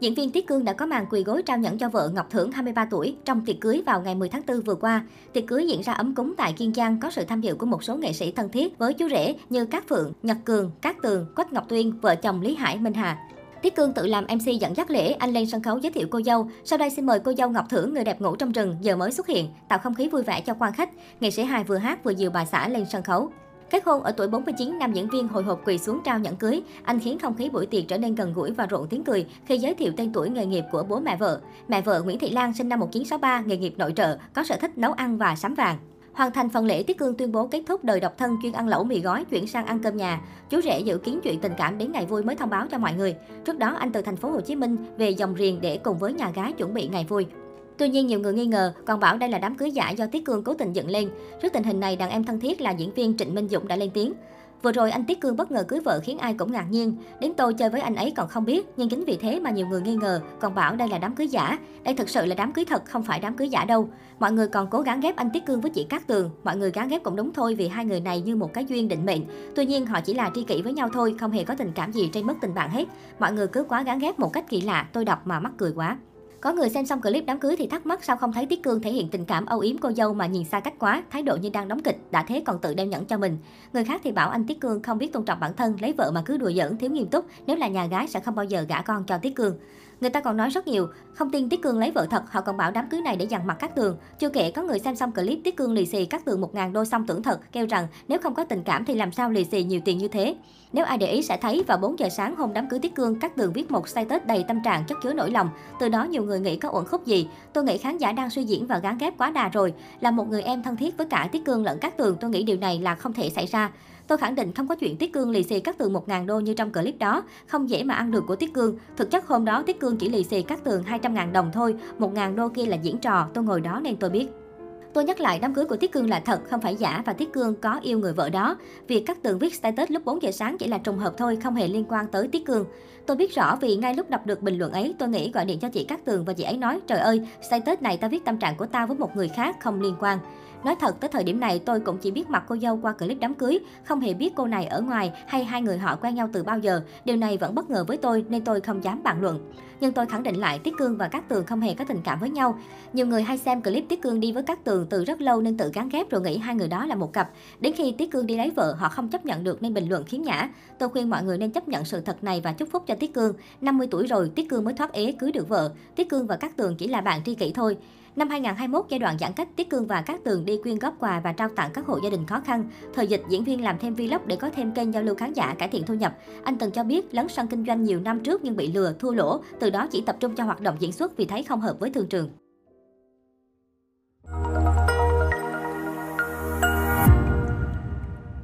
Diễn viên Tiết Cương đã có màn quỳ gối trao nhẫn cho vợ Ngọc Thưởng 23 tuổi trong tiệc cưới vào ngày 10 tháng 4 vừa qua. Tiệc cưới diễn ra ấm cúng tại Kiên Giang có sự tham dự của một số nghệ sĩ thân thiết với chú rể như Cát Phượng, Nhật Cường, Cát Tường, Quách Ngọc Tuyên, vợ chồng Lý Hải, Minh Hà. Tiết Cương tự làm MC dẫn dắt lễ, anh lên sân khấu giới thiệu cô dâu. Sau đây xin mời cô dâu Ngọc Thưởng, người đẹp ngủ trong rừng, giờ mới xuất hiện, tạo không khí vui vẻ cho quan khách. Nghệ sĩ hài vừa hát vừa dìu bà xã lên sân khấu. Kết hôn ở tuổi 49, nam diễn viên hồi hộp quỳ xuống trao nhẫn cưới. Anh khiến không khí buổi tiệc trở nên gần gũi và rộn tiếng cười khi giới thiệu tên tuổi nghề nghiệp của bố mẹ vợ. Mẹ vợ Nguyễn Thị Lan sinh năm 1963, nghề nghiệp nội trợ, có sở thích nấu ăn và sắm vàng. Hoàn thành phần lễ, Tiết Cương tuyên bố kết thúc đời độc thân chuyên ăn lẩu mì gói, chuyển sang ăn cơm nhà. Chú rể dự kiến chuyện tình cảm đến ngày vui mới thông báo cho mọi người. Trước đó, anh từ thành phố Hồ Chí Minh về dòng riền để cùng với nhà gái chuẩn bị ngày vui. Tuy nhiên, nhiều người nghi ngờ, còn bảo đây là đám cưới giả do Tiết Cương cố tình dựng lên. Trước tình hình này, đàn em thân thiết là diễn viên Trịnh Minh Dũng đã lên tiếng. Vừa rồi anh Tiết Cương bất ngờ cưới vợ khiến ai cũng ngạc nhiên. Đến tôi chơi với anh ấy còn không biết, nhưng chính vì thế mà nhiều người nghi ngờ, còn bảo đây là đám cưới giả. Đây thực sự là đám cưới thật, không phải đám cưới giả đâu. Mọi người còn cố gắng ghép anh Tiết Cương với chị Cát Tường. Mọi người gán ghép cũng đúng thôi vì hai người này như một cái duyên định mệnh. Tuy nhiên họ chỉ là tri kỷ với nhau thôi, không hề có tình cảm gì trên mất tình bạn hết. Mọi người cứ quá gán ghép một cách kỳ lạ, tôi đọc mà mắc cười quá. Có người xem xong clip đám cưới thì thắc mắc sao không thấy Tiết Cương thể hiện tình cảm âu yếm cô dâu mà nhìn xa cách quá, thái độ như đang đóng kịch, đã thế còn tự đeo nhẫn cho mình. Người khác thì bảo anh Tiết Cương không biết tôn trọng bản thân, lấy vợ mà cứ đùa giỡn, thiếu nghiêm túc, nếu là nhà gái sẽ không bao giờ gả con cho Tiết Cương. Người ta còn nói rất nhiều, không tin Tiết Cương lấy vợ thật, họ còn bảo đám cưới này để dằn mặt các tường. Chưa kể có người xem xong clip Tiết Cương lì xì các tường 1.000 đô xong tưởng thật, kêu rằng nếu không có tình cảm thì làm sao lì xì nhiều tiền như thế. Nếu ai để ý sẽ thấy vào 4 giờ sáng hôm đám cưới Tiết Cương, các tường viết một status đầy tâm trạng chất chứa nỗi lòng. Từ đó nhiều người nghĩ có uẩn khúc gì. Tôi nghĩ khán giả đang suy diễn và gán ghép quá đà rồi. Là một người em thân thiết với cả Tiết Cương lẫn các tường, tôi nghĩ điều này là không thể xảy ra. Tôi khẳng định không có chuyện Tiết Cương lì xì các tường 1.000 đô như trong clip đó, không dễ mà ăn được của Tiết Cương. Thực chất hôm đó Tiết Cương chỉ lì xì các tường 200.000 đồng thôi, 1.000 đô kia là diễn trò, tôi ngồi đó nên tôi biết. Tôi nhắc lại đám cưới của Tiết Cương là thật, không phải giả và Tiết Cương có yêu người vợ đó. Việc các tường viết status lúc 4 giờ sáng chỉ là trùng hợp thôi, không hề liên quan tới Tiết Cương. Tôi biết rõ vì ngay lúc đọc được bình luận ấy, tôi nghĩ gọi điện cho chị Cát Tường và chị ấy nói, trời ơi, status này tao viết tâm trạng của tao với một người khác, không liên quan. Nói thật, tới thời điểm này tôi cũng chỉ biết mặt cô dâu qua clip đám cưới, không hề biết cô này ở ngoài hay hai người họ quen nhau từ bao giờ. Điều này vẫn bất ngờ với tôi nên tôi không dám bàn luận. Nhưng tôi khẳng định lại Tiết Cương và Cát Tường không hề có tình cảm với nhau. Nhiều người hay xem clip Tiết Cương đi với Cát Tường từ rất lâu nên tự gán ghép rồi nghĩ hai người đó là một cặp. Đến khi Tiết Cương đi lấy vợ, họ không chấp nhận được nên bình luận khiếm nhã. Tôi khuyên mọi người nên chấp nhận sự thật này và chúc phúc cho Tiết Cương. 50 tuổi rồi, Tiết Cương mới thoát ế cưới được vợ. Tiết Cương và Cát Tường chỉ là bạn tri kỷ thôi. Năm 2021, giai đoạn giãn cách, Tiết Cương và các Tường đi quyên góp quà và trao tặng các hộ gia đình khó khăn. Thời dịch, diễn viên làm thêm vlog để có thêm kênh giao lưu khán giả, cải thiện thu nhập. Anh từng cho biết lấn sân kinh doanh nhiều năm trước nhưng bị lừa, thua lỗ, từ đó chỉ tập trung cho hoạt động diễn xuất vì thấy không hợp với thương trường.